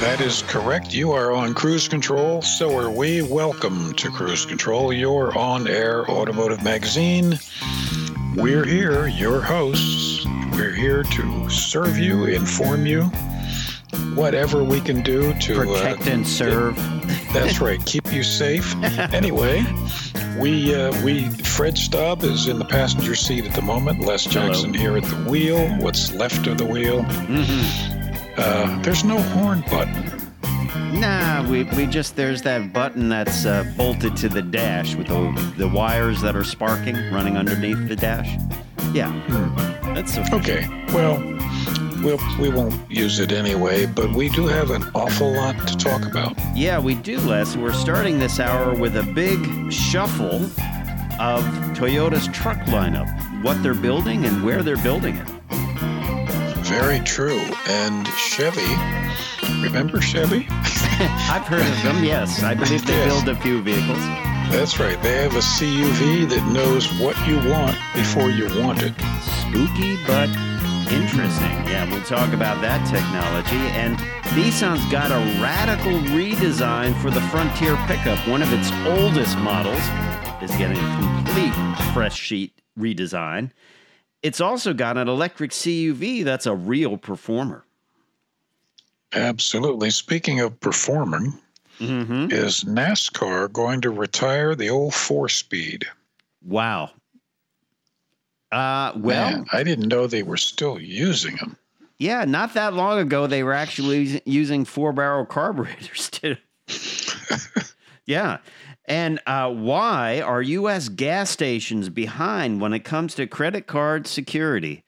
That is correct. You are on cruise control. So are we. Welcome to Cruise Control, your on air automotive magazine. We're here, your hosts. We're here to serve you, inform you, whatever we can do to protect uh, and serve. That's right. Keep you safe. Anyway, we uh, we Fred Staub is in the passenger seat at the moment. Les Jackson here at the wheel. What's left of the wheel? Mm-hmm. Uh, there's no horn button. Nah, we, we just there's that button that's uh, bolted to the dash with the the wires that are sparking running underneath the dash. Yeah, that's sufficient. Okay. Well, we'll we won't use it anyway, but we do have an awful lot to talk about. Yeah, we do, Les. We're starting this hour with a big shuffle of Toyota's truck lineup, what they're building and where they're building it. Very true. And Chevy, remember Chevy? I've heard of them. Yes, I believe they Yes. build a few vehicles. That's right. They have a CUV that knows what you want before you want it. Spooky but interesting. Yeah, we'll talk about that technology. And Nissan's got a radical redesign for the Frontier pickup. One of its oldest models is getting a complete fresh sheet redesign. It's also got an electric CUV that's a real performer. Absolutely. Speaking of performing, Mm-hmm. is NASCAR going to retire the old four speed? Wow. Uh, well, Man, I didn't know they were still using them. yeah, not that long ago they were actually using four barrel carburetors too. yeah. And uh, why are U.S. gas stations behind when it comes to credit card security?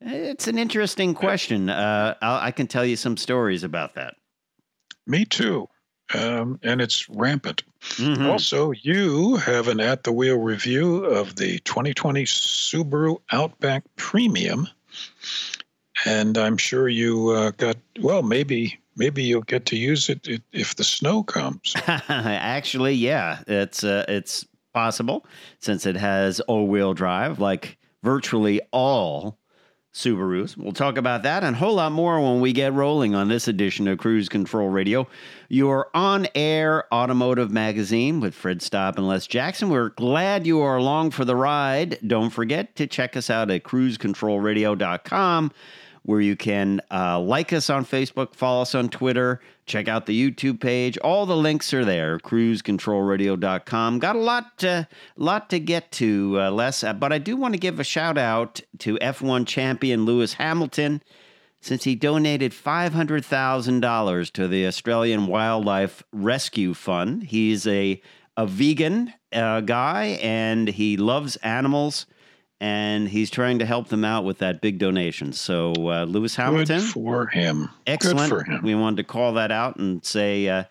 It's an interesting question. Uh, I'll, can tell you some stories about that. Me too. Um, and it's rampant. Mhm. Also, you have an at the wheel review of the 2020 Subaru Outback Premium. And I'm sure you uh, got, well, maybe. Maybe you'll get to use it if the snow comes. Actually, yeah, it's uh, it's possible since it has all-wheel drive, like virtually all Subarus. We'll talk about that and a whole lot more when we get rolling on this edition of Cruise Control Radio, your on-air automotive magazine with Fred Staub and Les Jackson. We're glad you are along for the ride. Don't forget to check us out at cruisecontrolradio.com where you can uh, like us on Facebook, follow us on Twitter, check out the YouTube page. All the links are there. CruiseControlRadio.com. Got a lot, to, lot to get to, uh, Les, uh, but I do want to give a shout out to F1 champion Lewis Hamilton since he donated $500,000 to the Australian Wildlife Rescue Fund. He's a, a vegan uh, guy and he loves animals and he's trying to help them out with that big donation. So, uh, Lewis Hamilton, Good for him. excellent. For him. We wanted to call that out and say, uh,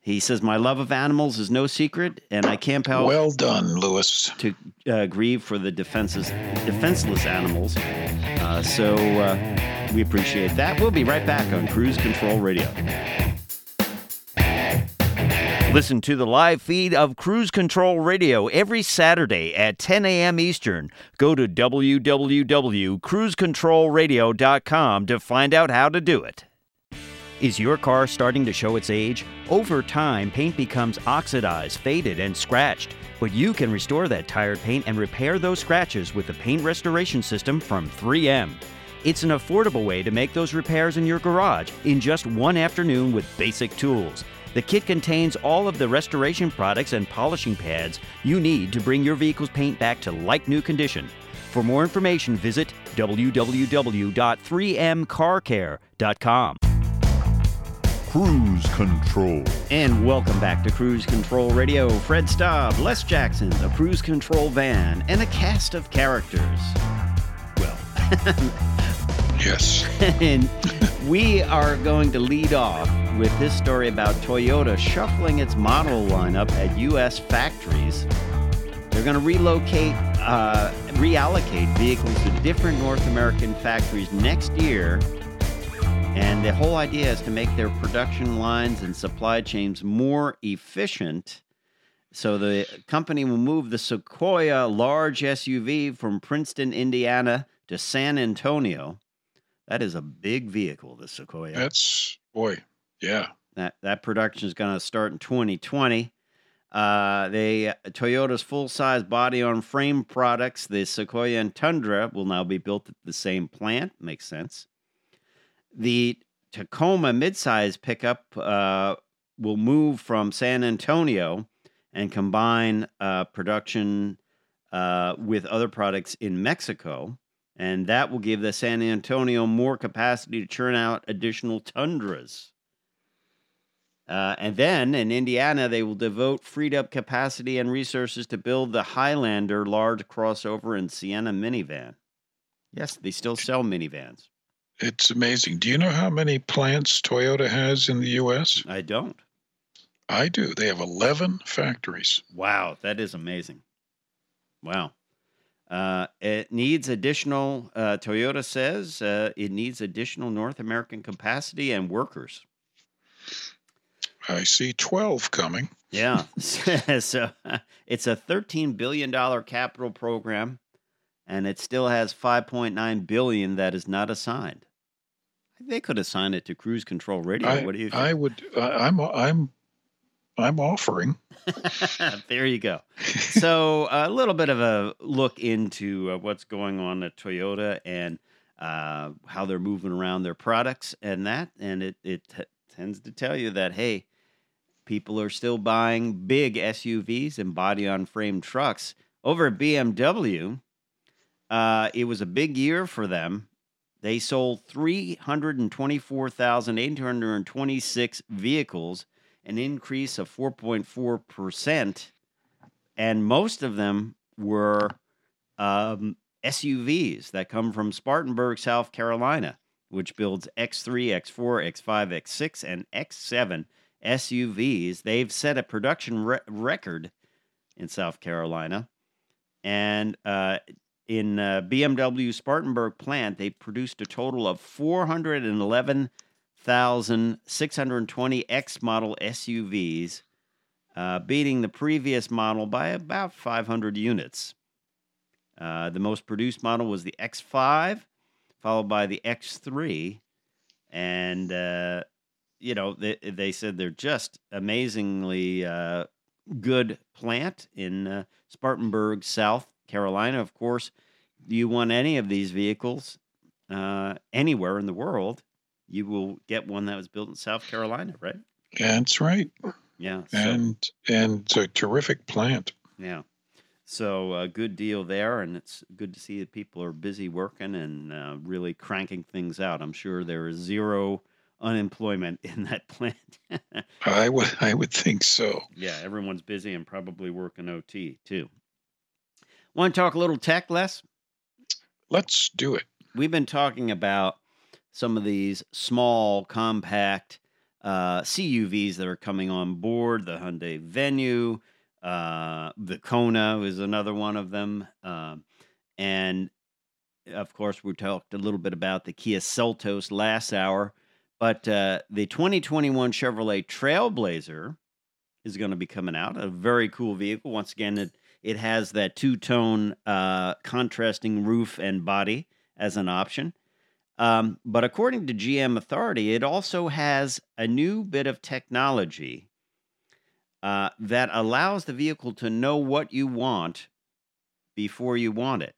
he says, My love of animals is no secret, and I can't help Well done, Lewis. to uh, grieve for the defenses, defenseless animals. Uh, so, uh, we appreciate that. We'll be right back on Cruise Control Radio. Listen to the live feed of Cruise Control Radio every Saturday at 10 a.m. Eastern. Go to www.cruisecontrolradio.com to find out how to do it. Is your car starting to show its age? Over time, paint becomes oxidized, faded, and scratched. But you can restore that tired paint and repair those scratches with the paint restoration system from 3M. It's an affordable way to make those repairs in your garage in just one afternoon with basic tools. The kit contains all of the restoration products and polishing pads you need to bring your vehicle's paint back to like new condition. For more information, visit www.3mcarcare.com. Cruise Control. And welcome back to Cruise Control Radio. Fred Staub, Les Jackson, the Cruise Control van, and a cast of characters. Well, Yes. and we are going to lead off with this story about Toyota shuffling its model lineup at U.S. factories. They're going to relocate, uh, reallocate vehicles to different North American factories next year. And the whole idea is to make their production lines and supply chains more efficient. So the company will move the Sequoia large SUV from Princeton, Indiana to San Antonio. That is a big vehicle, the Sequoia. That's boy, yeah. That that production is going to start in 2020. Uh, they Toyota's full-size body-on-frame products, the Sequoia and Tundra, will now be built at the same plant. Makes sense. The Tacoma midsize pickup uh, will move from San Antonio and combine uh, production uh, with other products in Mexico. And that will give the San Antonio more capacity to churn out additional tundras. Uh, and then in Indiana, they will devote freed up capacity and resources to build the Highlander large crossover and Sienna minivan. Yes, they still sell minivans. It's amazing. Do you know how many plants Toyota has in the U.S.? I don't. I do. They have 11 factories. Wow, that is amazing. Wow. Uh, it needs additional, uh, Toyota says, uh, it needs additional North American capacity and workers. I see 12 coming. Yeah. so it's a $13 billion capital program, and it still has 5.9 billion that is not assigned. They could assign it to cruise control radio. I, what do you think? I would. I'm. I'm. I'm offering. there you go. So a little bit of a look into uh, what's going on at Toyota and uh, how they're moving around their products and that, and it it t- tends to tell you that hey, people are still buying big SUVs and body-on-frame trucks. Over at BMW, uh, it was a big year for them. They sold 324,826 vehicles, an increase of 4.4%. And most of them were um, SUVs that come from Spartanburg, South Carolina, which builds X3, X4, X5, X6, and X7 SUVs. They've set a production re- record in South Carolina. And uh, in uh, BMW Spartanburg plant, they produced a total of 411,620 X model SUVs, uh, beating the previous model by about 500 units. Uh, the most produced model was the X5, followed by the X3. And, uh, you know, they, they said they're just amazingly uh, good plant in uh, Spartanburg, South Carolina. Of course, you want any of these vehicles uh, anywhere in the world, you will get one that was built in South Carolina, right? That's right. Yeah. So, And and it's a terrific plant. yeah. So a good deal there, and it's good to see that people are busy working and uh, really cranking things out. I'm sure there is zero unemployment in that plant. I would I would think so. yeah, everyone's busy and probably working OT too. Want to talk a little tech, Les? Let's do it. we've been talking about some of these small, compact uh, CUVs that are coming on board. The Hyundai Venue, uh, the Kona is another one of them, um, and of course, we talked a little bit about the Kia Seltos last hour. But uh, the 2021 Chevrolet Trailblazer is going to be coming out. A very cool vehicle. Once again, it it has that two tone uh, contrasting roof and body as an option. Um, but according to GM Authority, it also has a new bit of technology uh, that allows the vehicle to know what you want before you want it.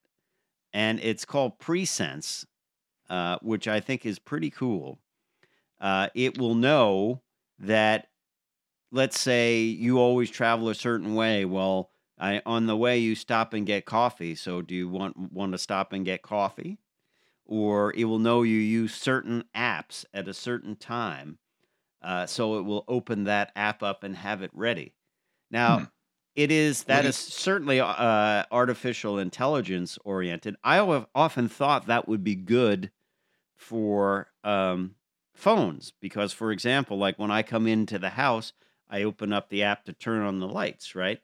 And it's called Presense, uh, which I think is pretty cool. Uh, it will know that, let's say, you always travel a certain way. Well, I, on the way you stop and get coffee. So do you want want to stop and get coffee? Or it will know you use certain apps at a certain time, uh, so it will open that app up and have it ready. Now, Hmm. it is that is, is certainly uh, artificial intelligence oriented. I have often thought that would be good for um, phones because, for example, like when I come into the house, I open up the app to turn on the lights, right?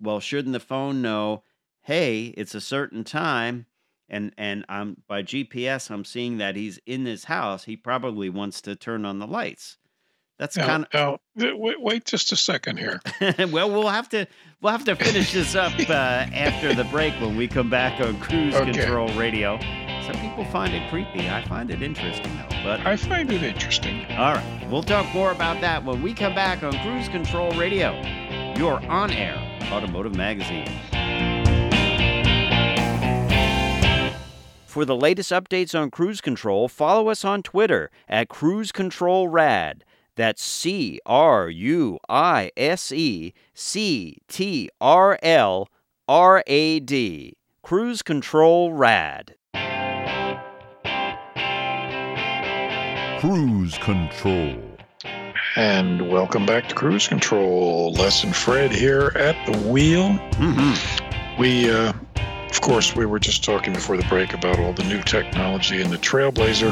Well, shouldn't the phone know, hey, it's a certain time, and and I'm by GPS, I'm seeing that he's in this house. He probably wants to turn on the lights. That's Now, kind now, th- wait, wait just a second here. well, we'll have to we'll have to finish this up uh, after the break when we come back on Cruise Okay. Control Radio. Some people find it creepy. I find it interesting though. But I find it interesting. all right, we'll talk more about that when we come back on Cruise Control Radio, your on-air automotive magazine. For the latest updates on cruise control, follow us on Twitter at Cruise Control Rad. That's C R U I S E C T R L R A D. Cruise Control Rad. Cruise control. And welcome back to Cruise Control. Les and Fred here at the wheel. Mm-hmm. We, uh, of course, we were just talking before the break about all the new technology in the Trailblazer.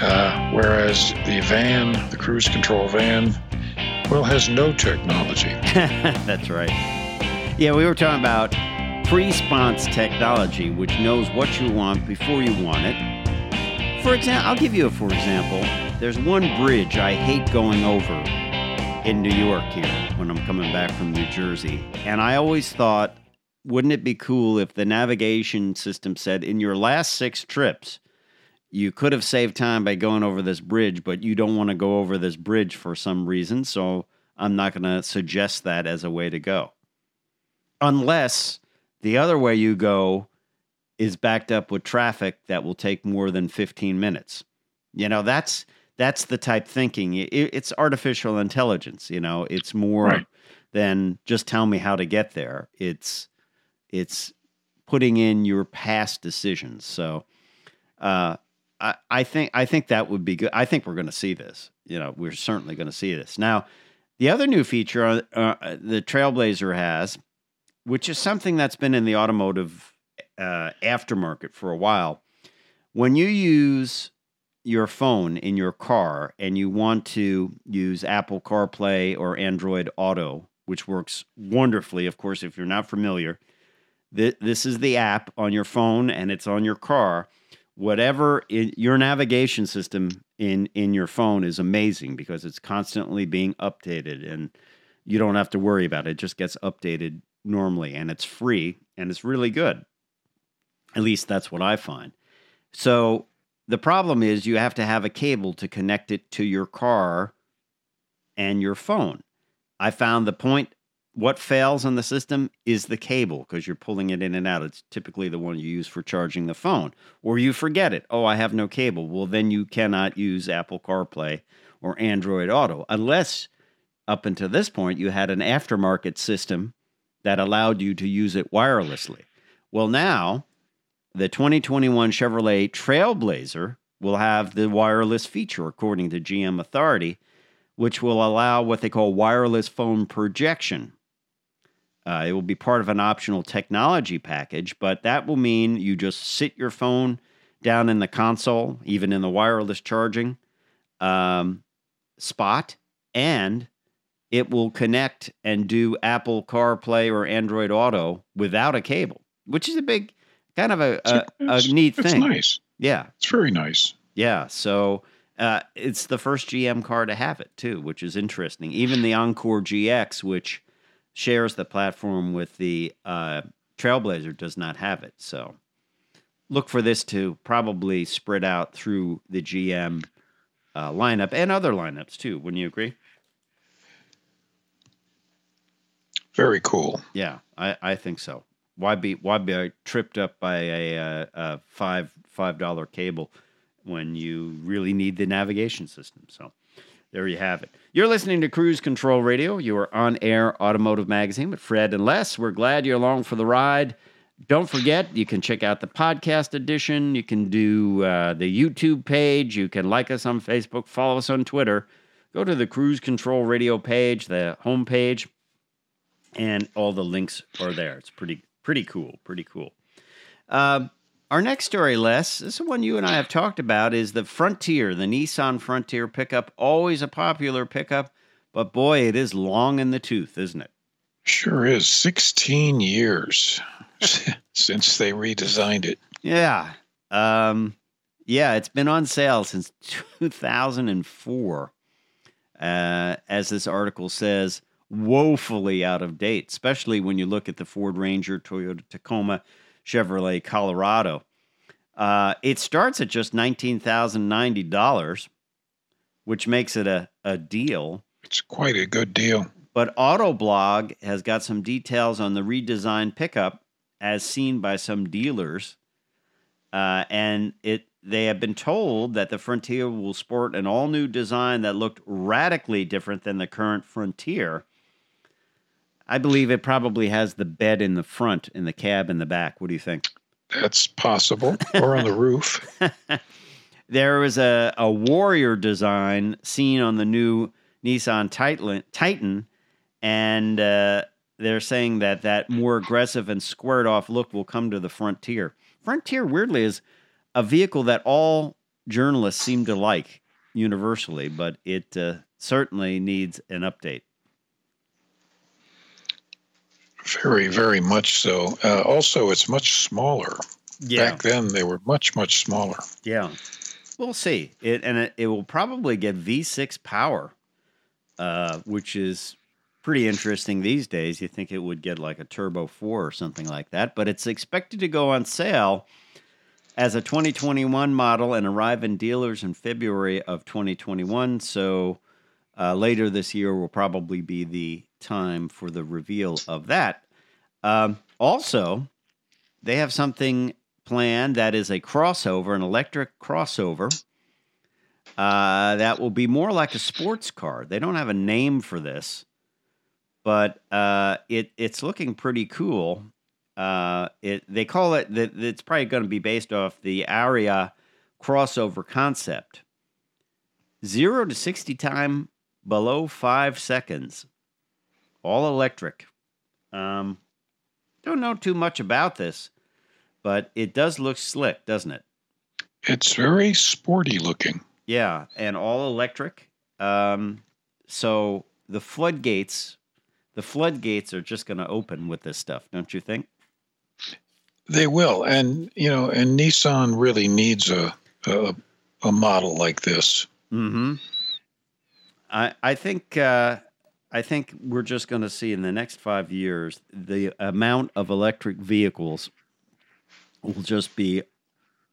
Uh, whereas the van, the cruise control van, well, has no technology. That's right. Yeah, we were talking about pre-response technology, which knows what you want before you want it. For example, I'll give you a for example. There's one bridge I hate going over in New York here when I'm coming back from New Jersey, and I always thought, wouldn't it be cool if the navigation system said in your last six trips, you could have saved time by going over this bridge, but you don't want to go over this bridge for some reason, so I'm not going to suggest that as a way to go. Unless the other way you go is backed up with traffic that will take more than 15 minutes. You know, that's that's the type thinking. It, it's artificial intelligence, you know. It's more Right. than just tell me how to get there. It's it's putting in your past decisions. So uh I, I think I think that would be good. I think we're going to see this. You know, we're certainly going to see this. Now, the other new feature uh, uh, the Trailblazer has, which is something that's been in the automotive uh, aftermarket for a while, when you use your phone in your car and you want to use Apple CarPlay or Android Auto, which works wonderfully, of course, if you're not familiar, th- this is the app on your phone and it's on your car whatever i your navigation system in in your phone is amazing because it's constantly being updated and you don't have to worry about it. It just gets updated normally and it's free and it's really good. At least that's what I find. So the problem is you have to have a cable to connect it to your car and your phone. I found the point what fails on the system is the cable because you're pulling it in and out. It's typically the one you use for charging the phone, or you forget it. Oh, I have no cable. Well, then you cannot use Apple CarPlay or Android Auto unless up until this point you had an aftermarket system that allowed you to use it wirelessly. Well, now the 2021 Chevrolet Trailblazer will have the wireless feature, according to GM Authority, which will allow what they call wireless phone projection. Uh, it will be part of an optional technology package, but that will mean you just sit your phone down in the console, even in the wireless charging um, spot, and it will connect and do Apple CarPlay or Android Auto without a cable, which is a big kind of a, a, a neat it's thing. nice. Yeah, It's very nice. yeah. So uh, it's the first GM car to have it too, which is interesting. Even the Encore GX, which shares the platform with the uh, Trailblazer, does not have it. So look for this to probably spread out through the GM uh, lineup and other lineups too. Wouldn't you agree? Very cool. Yeah, I, I think so. Why be why be tripped up by a, uh a five five dollar cable when you really need the navigation system? So there you have it. You're listening to Cruise Control Radio. You are on air automotive magazine with Fred and Les. We're glad you're along for the ride. Don't forget, you can check out the podcast edition. You can do uh, the YouTube page. You can like us on Facebook, follow us on Twitter. Go to the Cruise Control Radio page, the homepage, and all the links are there. It's pretty pretty cool, pretty cool. Um, Our next story, Les, this is one you and I have talked about, is the Frontier, the Nissan Frontier pickup. Always a popular pickup, but boy, it is long in the tooth, isn't it? Sure is. 16 years since they redesigned it. Yeah. Um, yeah, it's been on sale since 2004. Uh, as this article says, woefully out of date, especially when you look at the Ford Ranger, Toyota Tacoma, Chevrolet Colorado. Uh, it starts at just $19,090, which makes it a, a deal. It's quite a good deal. But Autoblog has got some details on the redesigned pickup as seen by some dealers. Uh, and it they have been told that the Frontier will sport an all new design that looked radically different than the current Frontier. I believe it probably has the bed in the front and the cab in the back. What do you think? That's possible. or on the roof. There was a, a warrior design seen on the new Nissan Titan, Titan and uh, they're saying that that more aggressive and squared off look will come to the Frontier. Frontier, weirdly, is a vehicle that all journalists seem to like universally, but it uh, certainly needs an update. Very, very much so. Uh, also, it's much smaller. Back then, they were much, much smaller. Yeah. We'll see. It and it, it will probably get V6 power, uh, which is pretty interesting these days. You think it would get like a Turbo 4 or something like that, but it's expected to go on sale as a 2021 model and arrive in dealers in February of 2021. So uh, later this year will probably be the time for the reveal of that. Um, also, they have something planned that is a crossover, an electric crossover. Uh, that will be more like a sports car. They don't have a name for this, but uh, it it's looking pretty cool. Uh, it they call it that it's probably going to be based off the Ariya crossover concept. Zero to sixty time below five seconds, all electric. Um, don't know too much about this, but it does look slick, doesn't it? It's very sporty looking. Yeah, and all electric. Um, so the floodgates, the floodgates are just going to open with this stuff, don't you think? They will, and you know, and Nissan really needs a a, a model like this. Hmm. I I think uh, I think we're just going to see in the next five years the amount of electric vehicles will just be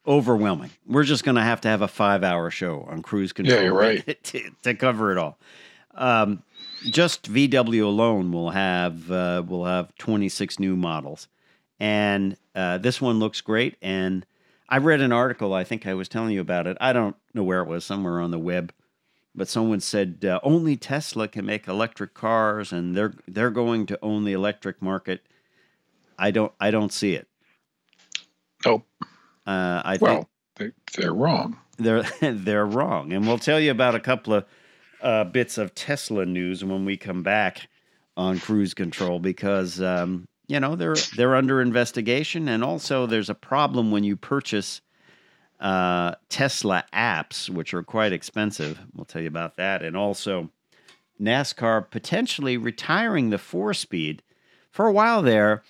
overwhelming. We're just going to have to have a five-hour show on cruise control. Yeah, you're right. to, to cover it all. Um, just VW alone will have uh, will have 26 new models, and uh, this one looks great. And I read an article. I think I was telling you about it. I don't know where it was. Somewhere on the web, but someone said uh, only Tesla can make electric cars, and they're they're going to own the electric market. I don't I don't see it. Nope. Uh, I think Well, they, they're wrong. they're they're wrong, and we'll tell you about a couple of uh, bits of Tesla news when we come back on cruise control because um, you know they're they're under investigation, and also there's a problem when you purchase uh, Tesla apps, which are quite expensive. We'll tell you about that, and also NASCAR potentially retiring the four speed. For a while there,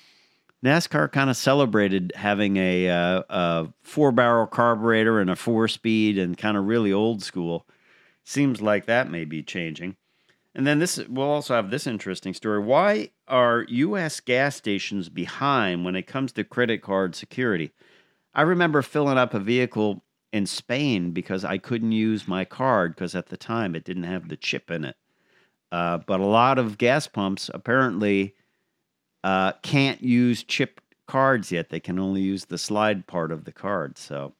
NASCAR kind of celebrated having a, uh, a four barrel carburetor and a four speed and kind of really old school. Seems like that may be changing. And then this we'll also have this interesting story. Why are US gas stations behind when it comes to credit card security? I remember filling up a vehicle in Spain because I couldn't use my card because at the time it didn't have the chip in it. Uh, but a lot of gas pumps apparently uh, can't use chip cards yet. They can only use the slide part of the card. So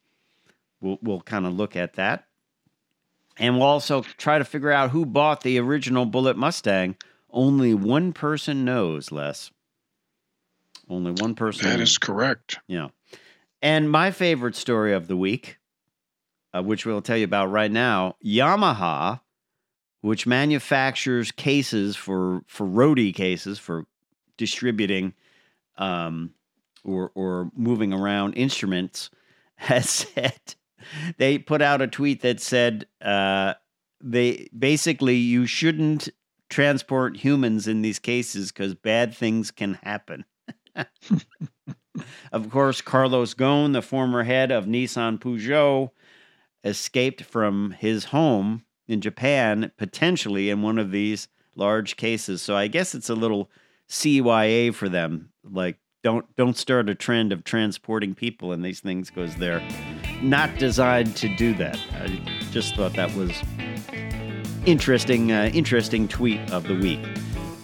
we'll we'll kind of look at that, and we'll also try to figure out who bought the original Bullitt Mustang. Only one person knows, Les. Only one person. That knows. is correct. Yeah. And my favorite story of the week, uh, which we'll tell you about right now, Yamaha, which manufactures cases for for roadie cases for distributing um, or or moving around instruments, has said they put out a tweet that said uh, they basically you shouldn't transport humans in these cases because bad things can happen. of course, Carlos Ghosn, the former head of Nissan Peugeot, escaped from his home in Japan, potentially in one of these large cases. So I guess it's a little CYA for them. Like, don't don't start a trend of transporting people in these things because they're not designed to do that. I just thought that was interesting. Uh, interesting tweet of the week.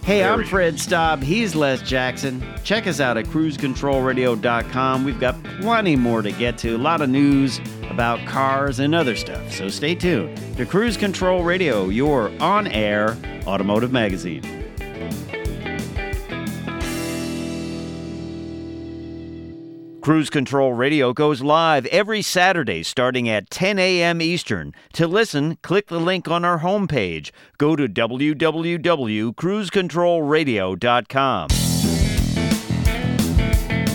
Hey, I'm Fred Staub. He's Les Jackson. Check us out at cruisecontrolradio.com. We've got plenty more to get to. A lot of news about cars and other stuff. So stay tuned to Cruise Control Radio, your on air automotive magazine. Cruise Control Radio goes live every Saturday starting at 10 a.m. Eastern. To listen, click the link on our homepage. Go to www.cruisecontrolradio.com.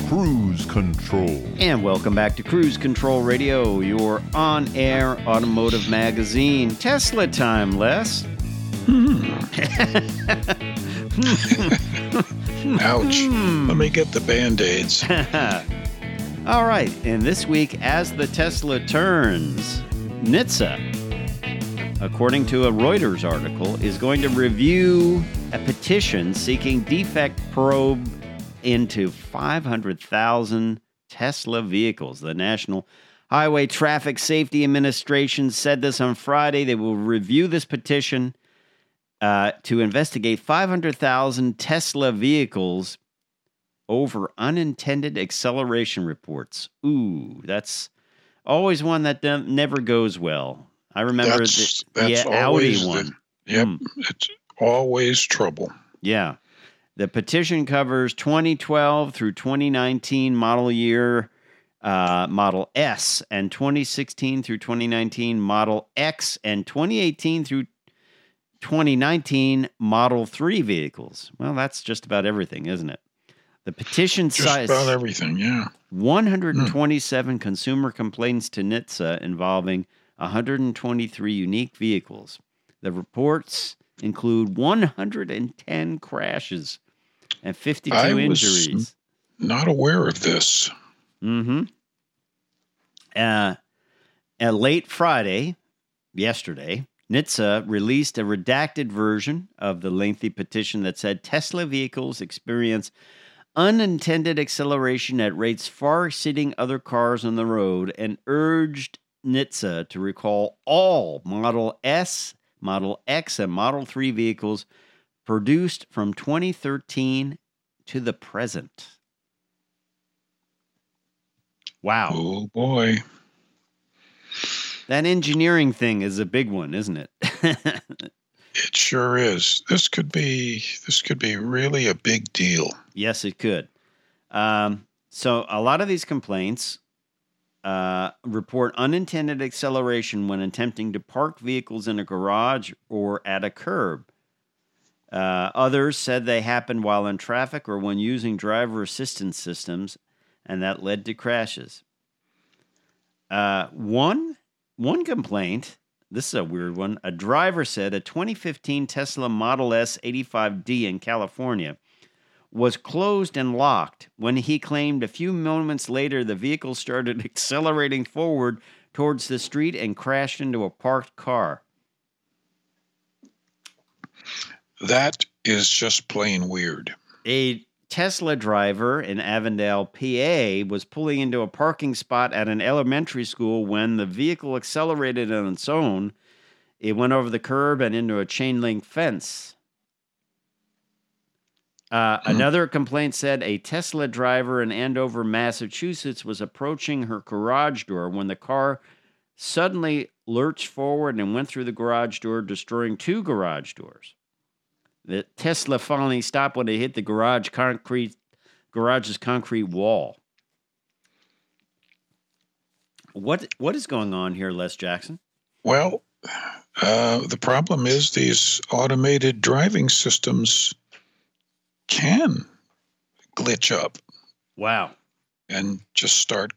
Cruise control. And welcome back to Cruise Control Radio, your on air automotive magazine. Tesla time, Les. Hmm. Ouch. Hmm. Let me get the band aids. All right, and this week, as the Tesla turns, NHTSA, according to a Reuters article, is going to review a petition seeking defect probe into 500,000 Tesla vehicles. The National Highway Traffic Safety Administration said this on Friday. They will review this petition uh, to investigate 500,000 Tesla vehicles over unintended acceleration reports. Ooh, that's always one that never goes well. I remember That's, the, that's Audi always one. the, yep, Hmm. it's always trouble. Yeah. The petition covers 2012 through 2019 model year uh, Model S and 2016 through 2019 Model X and 2018 through 2019 Model 3 vehicles. Well, that's just about everything, isn't it? The petition Just cites about everything, yeah. 127 consumer complaints to NHTSA involving 123 unique vehicles. The reports include 110 crashes and 52 I injuries. Not aware of this. Mm-hmm. Uh, uh, late Friday, yesterday, NHTSA released a redacted version of the lengthy petition that said Tesla vehicles experience unintended acceleration at rates far exceeding other cars on the road and urged NHTSA to recall all Model S, Model X, and Model 3 vehicles produced from 2013 to the present. Wow. Oh boy. That engineering thing is a big one, isn't it? It sure is. This could be this could be really a big deal. yes, it could. Um, so, a lot of these complaints uh, report unintended acceleration when attempting to park vehicles in a garage or at a curb. Uh, others said they happened while in traffic or when using driver assistance systems, and that led to crashes. Uh, one one complaint. This is a weird one. A driver said a 2015 Tesla Model S 85D in California was closed and locked when he claimed a few moments later the vehicle started accelerating forward towards the street and crashed into a parked car. That is just plain weird. A Tesla driver in Avondale, PA, was pulling into a parking spot at an elementary school when the vehicle accelerated on its own. It went over the curb and into a chain link fence. Uh, Another complaint said a Tesla driver in Andover, Massachusetts, was approaching her garage door when the car suddenly lurched forward and went through the garage door, destroying two garage doors. The Tesla finally stopped when it hit the garage concrete garage's concrete wall. What what is going on here, Les Jackson? Well, uh, the problem is these automated driving systems can glitch up Wow. and just start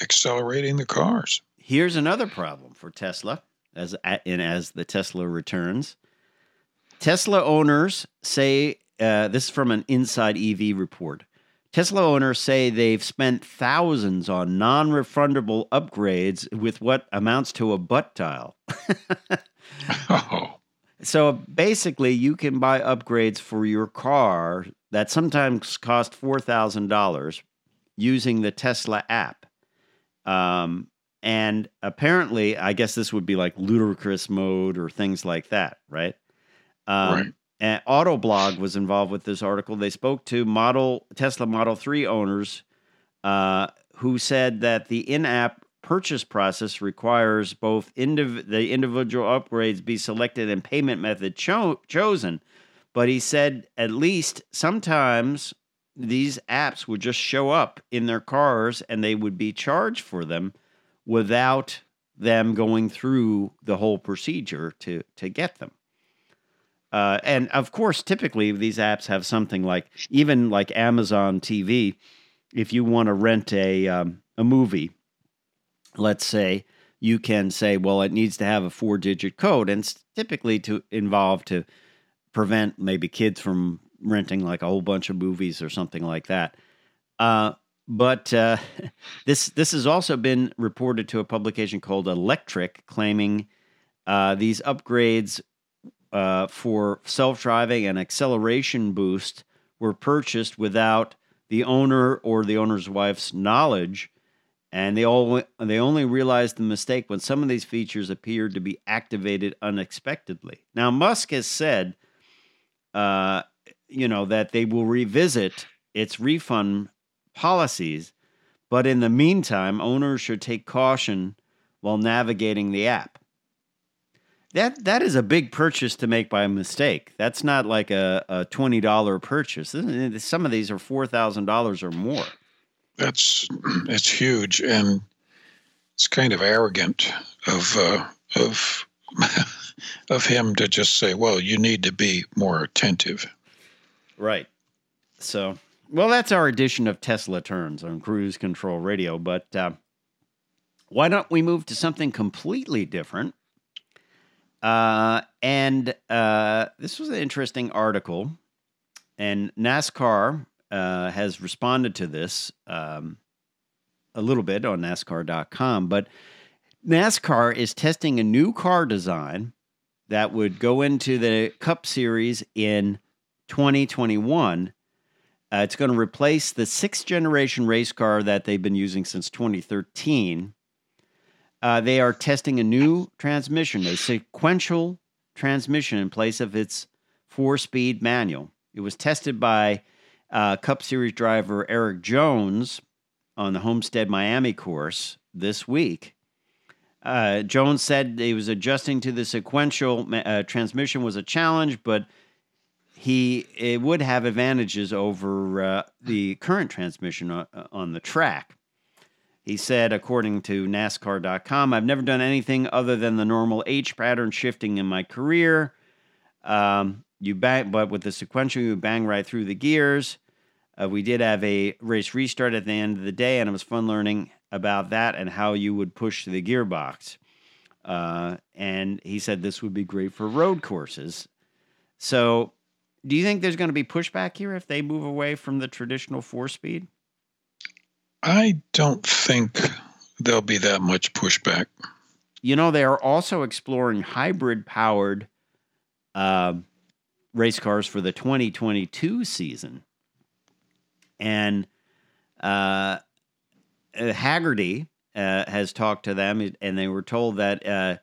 accelerating the cars. Here's another problem for Tesla as and as the Tesla returns. Tesla owners say uh, this is from an Inside EV report. Tesla owners say they've spent thousands on non-refundable upgrades with what amounts to a butt dial. Oh, So basically, you can buy upgrades for your car that sometimes cost four thousand dollars using the Tesla app. Um, and apparently, I guess this would be like ludicrous mode or things like that, right? Um, Right. And Autoblog was involved with this article. They spoke to model Tesla Model Three owners uh, who said that the in-app purchase process requires both indiv- the individual upgrades be selected and payment method cho- chosen. But he said at least sometimes these apps would just show up in their cars and they would be charged for them without them going through the whole procedure to to get them. Uh, and of course, typically these apps have something like even like Amazon TV. If you want to rent a um, a movie, let's say you can say, well, it needs to have a four digit code, and it's typically to involve to prevent maybe kids from renting like a whole bunch of movies or something like that. Uh, but uh, this this has also been reported to a publication called Electrek, claiming uh, these upgrades uh, for self driving and acceleration boost were purchased without the owner or the owner's wife's knowledge. And they all they only realized the mistake when some of these features appeared to be activated unexpectedly. Now Musk has said, uh, you know, that they will revisit its refund policies, but in the meantime, owners should take caution while navigating the app. That that is a big purchase to make by mistake. That's not like a, a twenty dollar purchase. Some of these are four thousand dollars or more. that's it's huge, and it's kind of arrogant of uh, of of him to just say, "Well, you need to be more attentive." Right. So, well, that's our edition of Tesla Turns on Cruise Control Radio. But uh, why don't we move to something completely different? Uh, and uh, this was an interesting article, and NASCAR uh, has responded to this um, a little bit on NASCAR.com. But NASCAR is testing a new car design that would go into the Cup Series in 2021. Uh, it's going to replace the sixth generation race car that they've been using since 2013. Uh, they are testing a new transmission, a sequential transmission in place of its four speed manual. It was tested by uh, Cup Series driver Erik Jones on the Homestead Miami course this week. Uh, Jones said he was adjusting to the sequential uh, transmission was a challenge, but he it would have advantages over uh, the current transmission on, on the track. He said, according to NASCAR.com, I've never done anything other than the normal H pattern shifting in my career. Um, you bang, but with the sequential, you bang right through the gears. Uh, we did have a race restart at the end of the day, and it was fun learning about that and how you would push the gearbox. Uh, and he said this would be great for road courses. So, do you think there's going to be pushback here if they move away from the traditional four speed? I don't think there'll be that much pushback. You know, they are also exploring hybrid powered uh, race cars for the 2022 season. And uh, uh, Hagerty uh, has talked to them, and they were told that uh,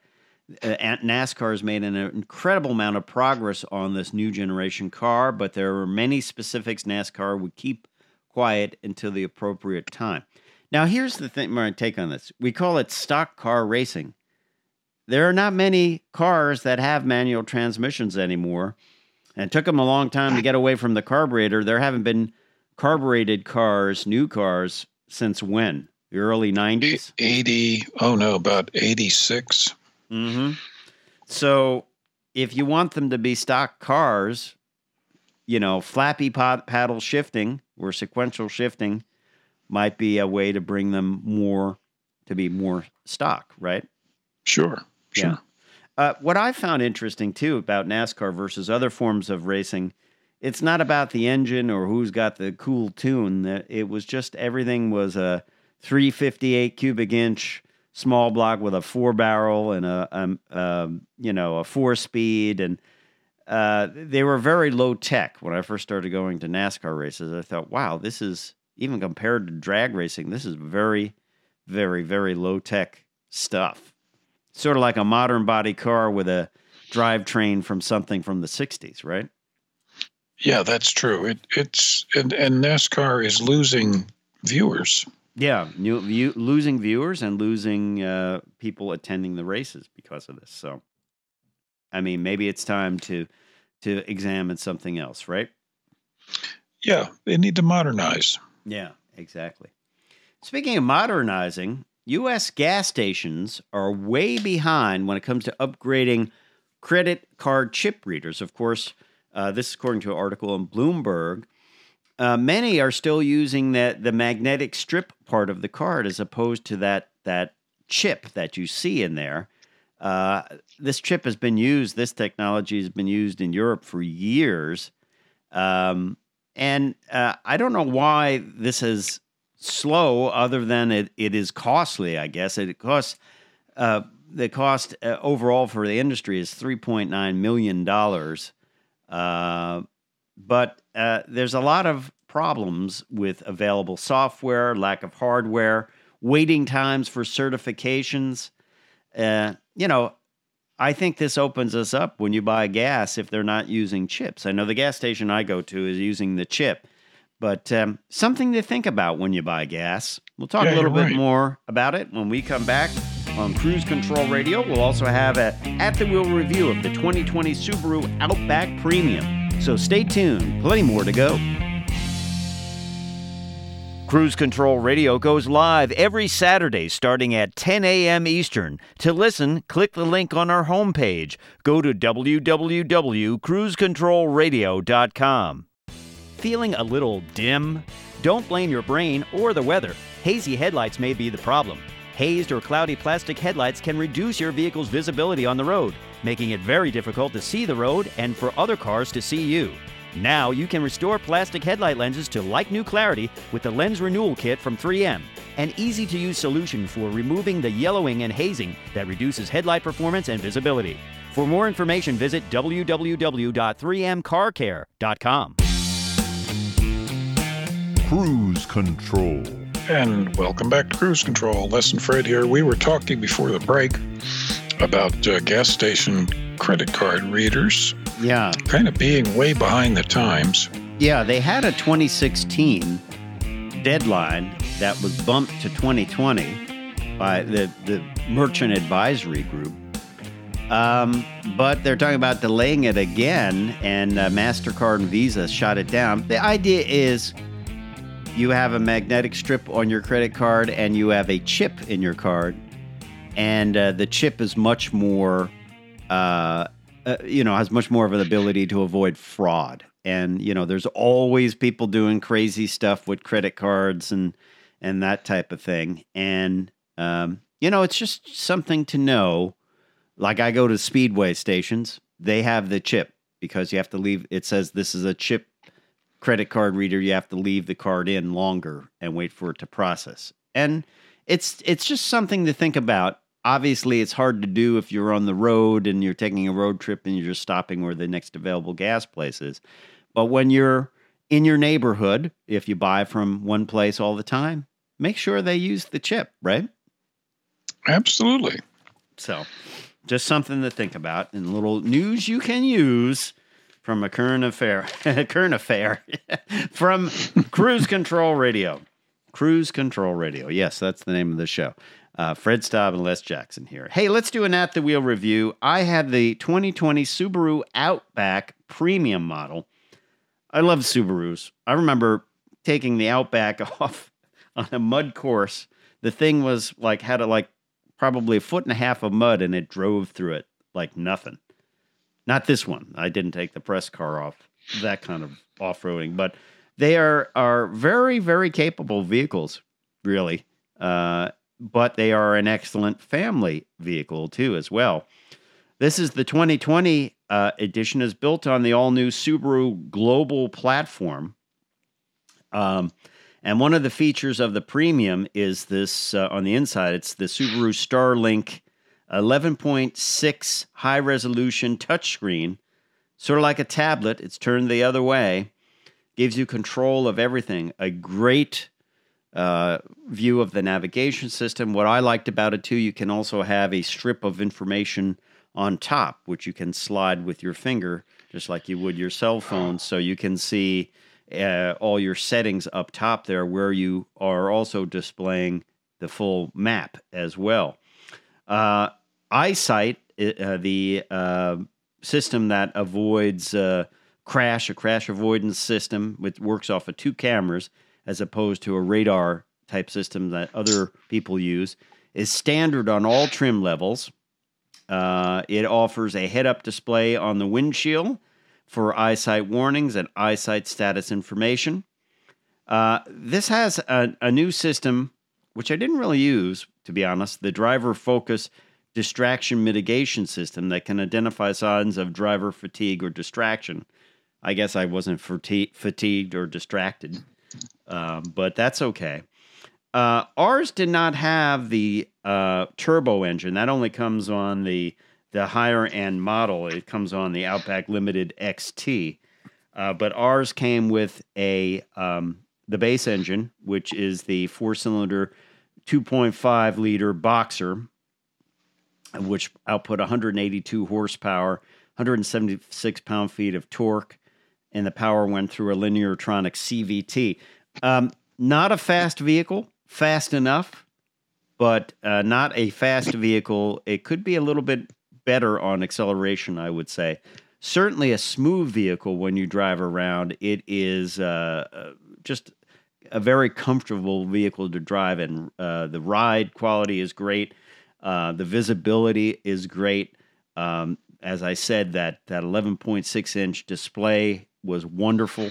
uh, NASCAR has made an incredible amount of progress on this new generation car, but there are many specifics NASCAR would keep quiet until the appropriate time. Now, here's the thing, my take on this. We call it stock car racing. There are not many cars that have manual transmissions anymore. And it took them a long time to get away from the carburetor. There haven't been carbureted cars, new cars, since when? The early 90s? 80, oh no, about 86. Mm-hmm. So if you want them to be stock cars, you know, flappy pod, paddle shifting or sequential shifting might be a way to bring them more to be more stock, right? Sure. Sure. Yeah. Uh, what I found interesting too about NASCAR versus other forms of racing, it's not about the engine or who's got the cool tune. That It was just everything was a 358 cubic inch small block with a four barrel and a, um, um, you know a four speed and uh, they were very low tech when I first started going to NASCAR races. I thought, wow, this is even compared to drag racing, this is very, very, very low tech stuff. Sort of like a modern body car with a drivetrain from something from the 60s, right? Yeah, that's true. It, it's and, and NASCAR is losing viewers. Yeah, new, view, losing viewers and losing uh, people attending the races because of this. So, I mean, maybe it's time to to examine something else, right? Yeah, they need to modernize. Yeah, exactly. Speaking of modernizing, U.S. gas stations are way behind when it comes to upgrading credit card chip readers. Of course, uh, this is according to an article in Bloomberg. Uh, many are still using that the magnetic strip part of the card as opposed to that that chip that you see in there. Uh, this chip has been used. This technology has been used in Europe for years, um, and uh, I don't know why this is slow. Other than it, it is costly. I guess it costs. Uh, the cost uh, overall for the industry is three point nine million dollars. Uh, but there's a lot of problems with available software, lack of hardware, waiting times for certifications. Uh, you know, I think this opens us up when you buy gas if they're not using chips. I know the gas station I go to is using the chip, but um, something to think about when you buy gas. We'll talk Yeah, a little bit right. more about it when we come back on Cruise Control Radio. We'll also have a at the wheel review of the 2020 Subaru Outback Premium. So stay tuned. Plenty more to go. Cruise Control Radio goes live every Saturday starting at 10 a.m. Eastern. To listen, click the link on our homepage. Go to www.cruisecontrolradio.com. Feeling a little dim? Don't blame your brain or the weather. Hazy headlights may be the problem. Hazed or cloudy plastic headlights can reduce your vehicle's visibility on the road, making it very difficult to see the road and for other cars to see you. Now you can restore plastic headlight lenses to like new clarity with the Lens Renewal Kit from 3M, an easy to use solution for removing the yellowing and hazing that reduces headlight performance and visibility. For more information, visit www.3mcarcare.com. Cruise Control. And welcome back to Cruise Control. Les and Fred here. We were talking before the break about uh, gas station credit card readers Yeah, kind of being way behind the times. Yeah, they had a 2016 deadline that was bumped to 2020 by the, the Merchant Advisory Group. Um, but they're talking about delaying it again, and uh, MasterCard and Visa shot it down. The idea is you have a magnetic strip on your credit card and you have a chip in your card, and uh, the chip is much more uh, uh, you know, has much more of an ability to avoid fraud. And you know, there's always people doing crazy stuff with credit cards and and that type of thing. And um, you know, it's just something to know. Like I go to speedway stations, they have the chip because you have to leave. It says this is a chip credit card reader. You have to leave the card in longer and wait for it to process. And it's it's just something to think about obviously it's hard to do if you're on the road and you're taking a road trip and you're just stopping where the next available gas place is. But when you're in your neighborhood, if you buy from one place all the time, make sure they use the chip, right? Absolutely. So, just something to think about and little news you can use from a current affair, current affair from Cruise Control Radio. Cruise Control Radio. Yes, that's the name of the show. Uh, Fred Staub and Les Jackson here. Hey, let's do an at the wheel review. I had the 2020 Subaru Outback Premium model. I love Subarus. I remember taking the Outback off on a mud course. The thing was like had a like probably a foot and a half of mud and it drove through it like nothing. Not this one. I didn't take the press car off that kind of off-roading, but they are are very very capable vehicles, really. Uh, but they are an excellent family vehicle too, as well. This is the 2020 uh, edition, is built on the all new Subaru Global platform. Um, and one of the features of the premium is this uh, on the inside, it's the Subaru Starlink 11.6 high resolution touchscreen, sort of like a tablet. It's turned the other way, gives you control of everything. A great uh, view of the navigation system. What I liked about it too, you can also have a strip of information on top, which you can slide with your finger, just like you would your cell phone. So you can see uh, all your settings up top there, where you are also displaying the full map as well. Uh, EyeSight, uh, the uh, system that avoids uh, crash, a crash avoidance system, which works off of two cameras as opposed to a radar type system that other people use, is standard on all trim levels. Uh, it offers a head up display on the windshield for eyesight warnings and eyesight status information. Uh, this has a, a, new system, which I didn't really use, to be honest the driver focus distraction mitigation system that can identify signs of driver fatigue or distraction. I guess I wasn't fati- fatigued or distracted, um, but that's okay. Uh, ours did not have the uh, turbo engine. That only comes on the the higher end model. It comes on the Outback Limited XT, uh, but ours came with a um, the base engine, which is the four cylinder, two point five liter boxer, which output 182 horsepower, 176 pound feet of torque, and the power went through a Lineartronic CVT. Um, not a fast vehicle, fast enough, but uh, not a fast vehicle. It could be a little bit better on acceleration, I would say. Certainly a smooth vehicle when you drive around. It is uh, uh just a very comfortable vehicle to drive, and uh, the ride quality is great. Uh, the visibility is great. Um, as I said, that that 11.6 inch display was wonderful.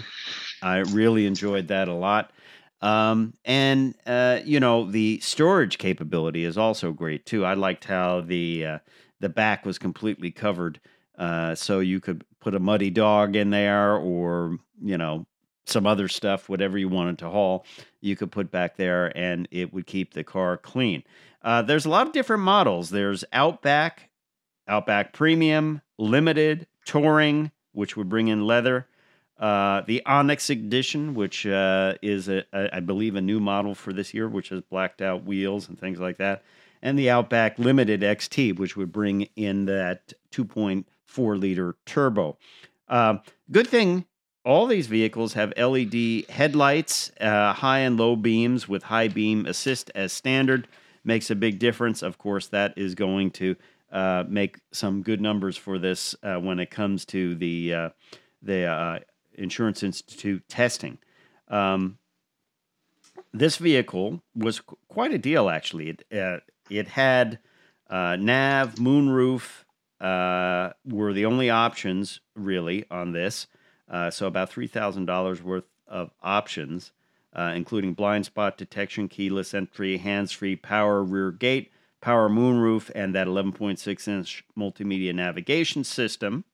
I really enjoyed that a lot. Um, and uh, you know the storage capability is also great too. I liked how the uh, the back was completely covered, uh, so you could put a muddy dog in there, or you know some other stuff, whatever you wanted to haul, you could put back there, and it would keep the car clean. Uh, there's a lot of different models. There's Outback, Outback Premium, Limited, Touring, which would bring in leather. Uh, the Onyx Edition, which uh, is, a, a, I believe, a new model for this year, which has blacked out wheels and things like that. And the Outback Limited XT, which would bring in that 2.4 liter turbo. Uh, good thing all these vehicles have LED headlights, uh, high and low beams with high beam assist as standard makes a big difference. Of course, that is going to uh, make some good numbers for this when it comes to the the Insurance Institute testing. Um, this vehicle was qu- quite a deal, actually. It uh, it had uh, nav, moonroof were the only options really on this. so about three thousand dollars worth of options uh, including blind spot detection, keyless entry, hands free power rear gate, power moonroof, and that 11.6 inch multimedia navigation system.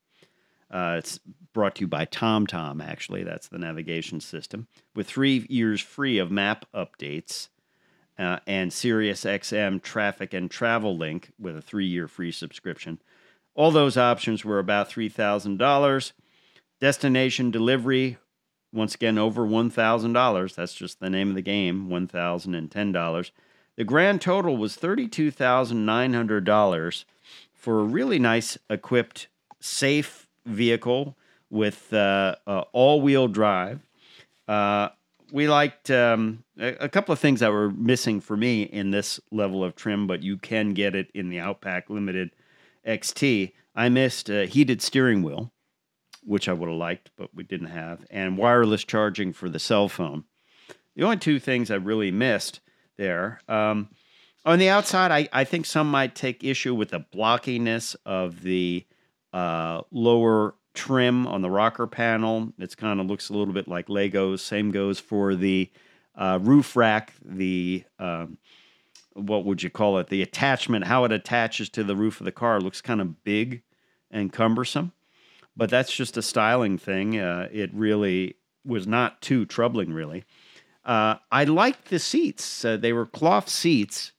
Uh, it's brought to you by TomTom, actually. That's the navigation system. With three years free of map updates uh, and Sirius XM traffic and travel link with a three year free subscription. All those options were about $3,000. Destination delivery once again, over $1,000. That's just the name of the game, $1,010. The grand total was $32,900 for a really nice equipped, safe vehicle with uh, uh, all wheel drive. Uh, we liked um, a, a, couple of things that were missing for me in this level of trim, but you can get it in the Outback Limited XT. I missed a heated steering wheel which I would have liked, but we didn't have, and wireless charging for the cell phone. The only two things I really missed there. Um, on the outside, I, I think some might take issue with the blockiness of the uh, lower trim on the rocker panel. It kind of looks a little bit like Legos. Same goes for the uh, roof rack. The um, what would you call it? The attachment, how it attaches to the roof of the car looks kind of big and cumbersome. But that's just a styling thing. Uh, it really was not too troubling, really. Uh, I liked the seats. Uh, they were cloth seats,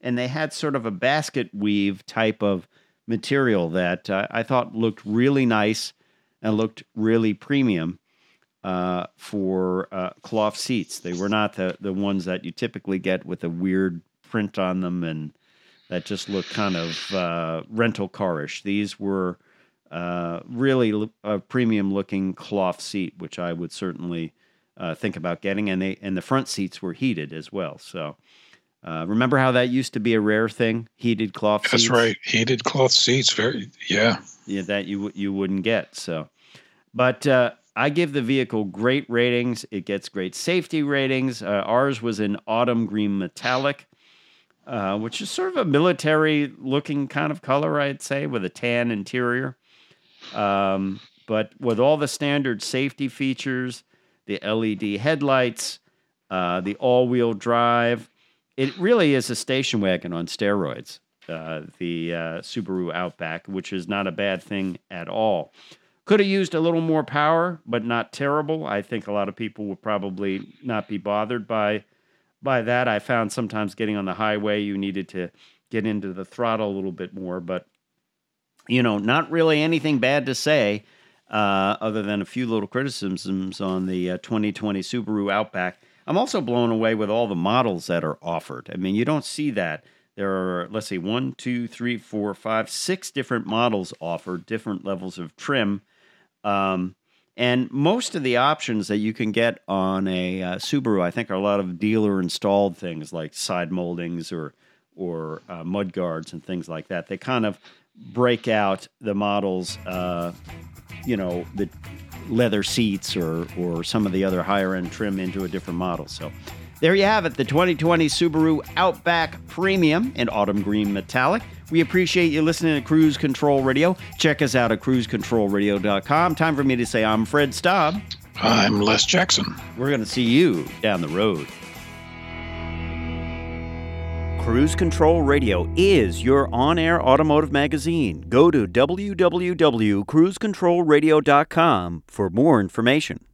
and they had sort of a basket weave type of material that uh, I thought looked really nice and looked really premium uh, for uh, cloth seats. They were not the, the ones that you typically get with a weird print on them and that just look kind of uh, rental carish. These were uh, really a premium looking cloth seat, which I would certainly uh, think about getting. And they and the front seats were heated as well. So uh, remember how that used to be a rare thing, heated cloth seats. That's seats. right. Heated cloth seats. Very, yeah. Yeah, that you you wouldn't get. So, but uh, I give the vehicle great ratings. It gets great safety ratings. Uh, ours was in autumn green metallic, uh, which is sort of a military looking kind of color, I'd say, with a tan interior. Um, but with all the standard safety features, the LED headlights, uh, the all wheel drive, it really is a station wagon on steroids. Uh, the uh, Subaru Outback, which is not a bad thing at all. Could have used a little more power, but not terrible. I think a lot of people would probably not be bothered by by that. I found sometimes getting on the highway, you needed to get into the throttle a little bit more, but you know, not really anything bad to say, uh, other than a few little criticisms on the uh, 2020 Subaru Outback. I'm also blown away with all the models that are offered. I mean, you don't see that. There are, let's see, one, two, three, four, five, six different models offered, different levels of trim. Um, and most of the options that you can get on a uh, Subaru, I think, are a lot of dealer installed things like side moldings or or uh, mud guards and things like that. They kind of break out the models, uh, you know, the leather seats or or some of the other higher end trim into a different model. So there you have it, the 2020 Subaru Outback Premium in autumn green metallic. We appreciate you listening to Cruise Control Radio. Check us out at cruisecontrolradio.com. Time for me to say I'm Fred Staub. I'm Les Jackson. We're going to see you down the road. Cruise Control Radio is your on air automotive magazine. Go to www.cruisecontrolradio.com for more information.